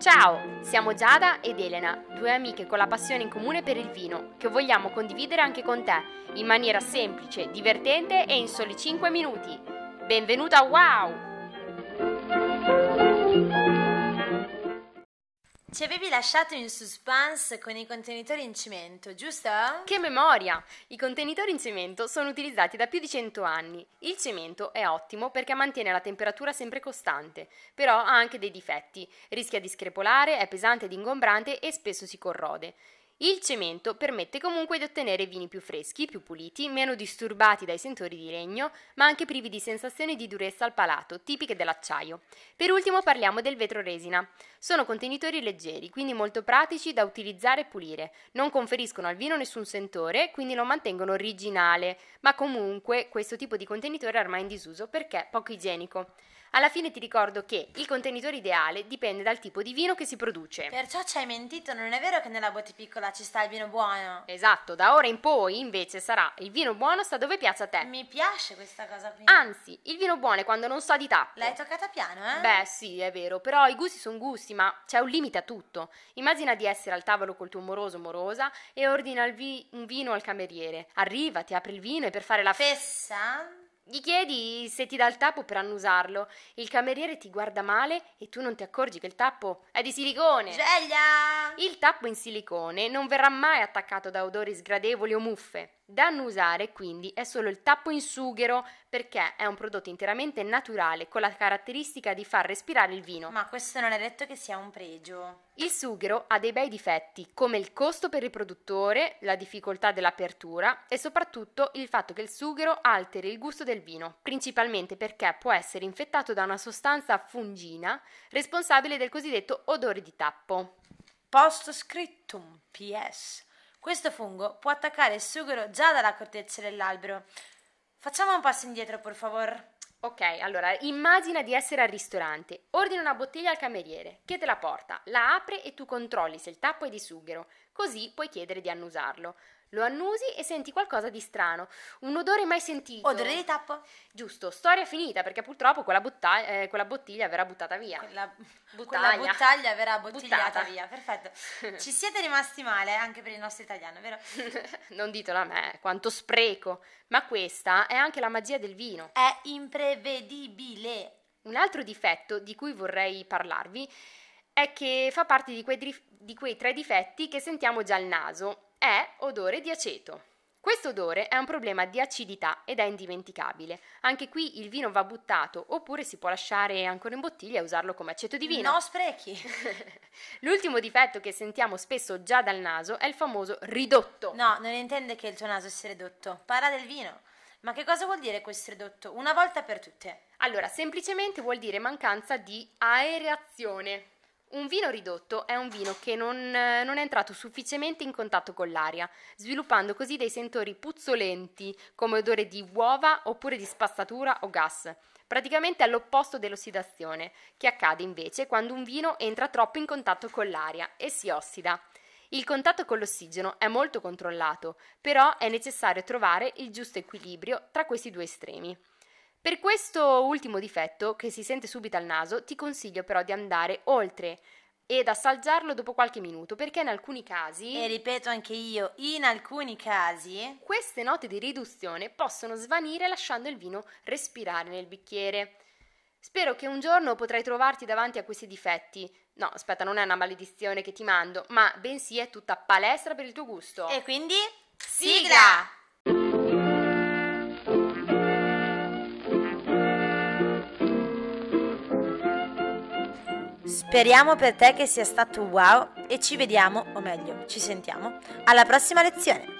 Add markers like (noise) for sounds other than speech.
Ciao, siamo Giada ed Elena, due amiche con la passione in comune per il vino, che vogliamo condividere anche con te, in maniera semplice, divertente e in soli 5 minuti. Benvenuta a Wow! Ci avevi lasciato in suspense con i contenitori in cemento, giusto? Che memoria! I contenitori in cemento sono utilizzati da più di 100 anni. Il cemento è ottimo perché mantiene la temperatura sempre costante, però ha anche dei difetti. Rischia di screpolare, è pesante ed ingombrante e spesso si corrode. Il cemento permette comunque di ottenere vini più freschi, più puliti, meno disturbati dai sentori di legno, ma anche privi di sensazioni di durezza al palato, tipiche dell'acciaio. Per ultimo parliamo del vetro resina. Sono contenitori leggeri, quindi molto pratici da utilizzare e pulire. Non conferiscono al vino nessun sentore, quindi lo mantengono originale, ma comunque questo tipo di contenitore è ormai in disuso perché poco igienico. Alla fine ti ricordo che il contenitore ideale dipende dal tipo di vino che si produce. Perciò ci hai mentito, non è vero che nella botte piccola ci sta il vino buono? Esatto, da ora in poi invece sarà il vino buono sta dove piace a te. Mi piace questa cosa qui. Anzi, il vino buono è quando non sa di tappo. L'hai toccata piano, eh? Beh, sì, è vero, però i gusti sono gusti, ma c'è un limite a tutto. Immagina di essere al tavolo col tuo moroso morosa e ordina vi- un vino al cameriere. Arriva, ti apre il vino e per fare la Fessa? Gli chiedi se ti dà il tappo per annusarlo. Il cameriere ti guarda male e tu non ti accorgi che il tappo è di silicone. Sveglia! Il tappo in silicone non verrà mai attaccato da odori sgradevoli o muffe. Da annusare, quindi, è solo il tappo in sughero perché è un prodotto interamente naturale con la caratteristica di far respirare il vino. Ma questo non è detto che sia un pregio. Il sughero ha dei bei difetti, come il costo per il produttore, la difficoltà dell'apertura e soprattutto il fatto che il sughero alteri il gusto del vino, principalmente perché può essere infettato da una sostanza fungina responsabile del cosiddetto odore di tappo. Post scriptum, PS. Questo fungo può attaccare il sughero già dalla corteccia dell'albero. Facciamo un passo indietro, per favore. Ok, allora immagina di essere al ristorante, ordina una bottiglia al cameriere, che te la porta, la apre e tu controlli se il tappo è di sughero, così puoi chiedere di annusarlo. Lo annusi e senti qualcosa di strano, un odore mai sentito. Odore di tappo? Giusto, storia finita perché purtroppo quella, butta- eh, quella bottiglia verrà buttata via. Quella, quella buttaglia verrà bottigliata Buttata. via. Perfetto. (laughs) Ci siete rimasti male anche per il nostro italiano, vero? (laughs) non ditelo a me, quanto spreco, ma questa è anche la magia del vino. È imprevedibile. Un altro difetto di cui vorrei parlarvi è che fa parte di quei, drif- di quei tre difetti che sentiamo già al naso, è odore di aceto. Questo odore è un problema di acidità ed è indimenticabile. Anche qui il vino va buttato oppure si può lasciare ancora in bottiglia e usarlo come aceto di vino. No sprechi. (laughs) L'ultimo difetto che sentiamo spesso già dal naso è il famoso ridotto. No, non intende che il tuo naso sia ridotto. Parla del vino. Ma che cosa vuol dire questo ridotto? Una volta per tutte. Allora, semplicemente vuol dire mancanza di aereazione. Un vino ridotto è un vino che non, eh, non è entrato sufficientemente in contatto con l'aria, sviluppando così dei sentori puzzolenti come odore di uova oppure di spazzatura o gas, praticamente all'opposto dell'ossidazione, che accade invece quando un vino entra troppo in contatto con l'aria e si ossida. Il contatto con l'ossigeno è molto controllato, però è necessario trovare il giusto equilibrio tra questi due estremi. Per questo ultimo difetto, che si sente subito al naso, ti consiglio però di andare oltre ed assaggiarlo dopo qualche minuto, perché in alcuni casi E ripeto anche io, in alcuni casi. queste note di riduzione possono svanire lasciando il vino respirare nel bicchiere. Spero che un giorno potrai trovarti davanti a questi difetti. No, aspetta, non è una maledizione che ti mando, ma bensì è tutta palestra per il tuo gusto. E quindi. Sigla! Speriamo per te che sia stato wow e ci vediamo, o meglio, ci sentiamo, alla prossima lezione.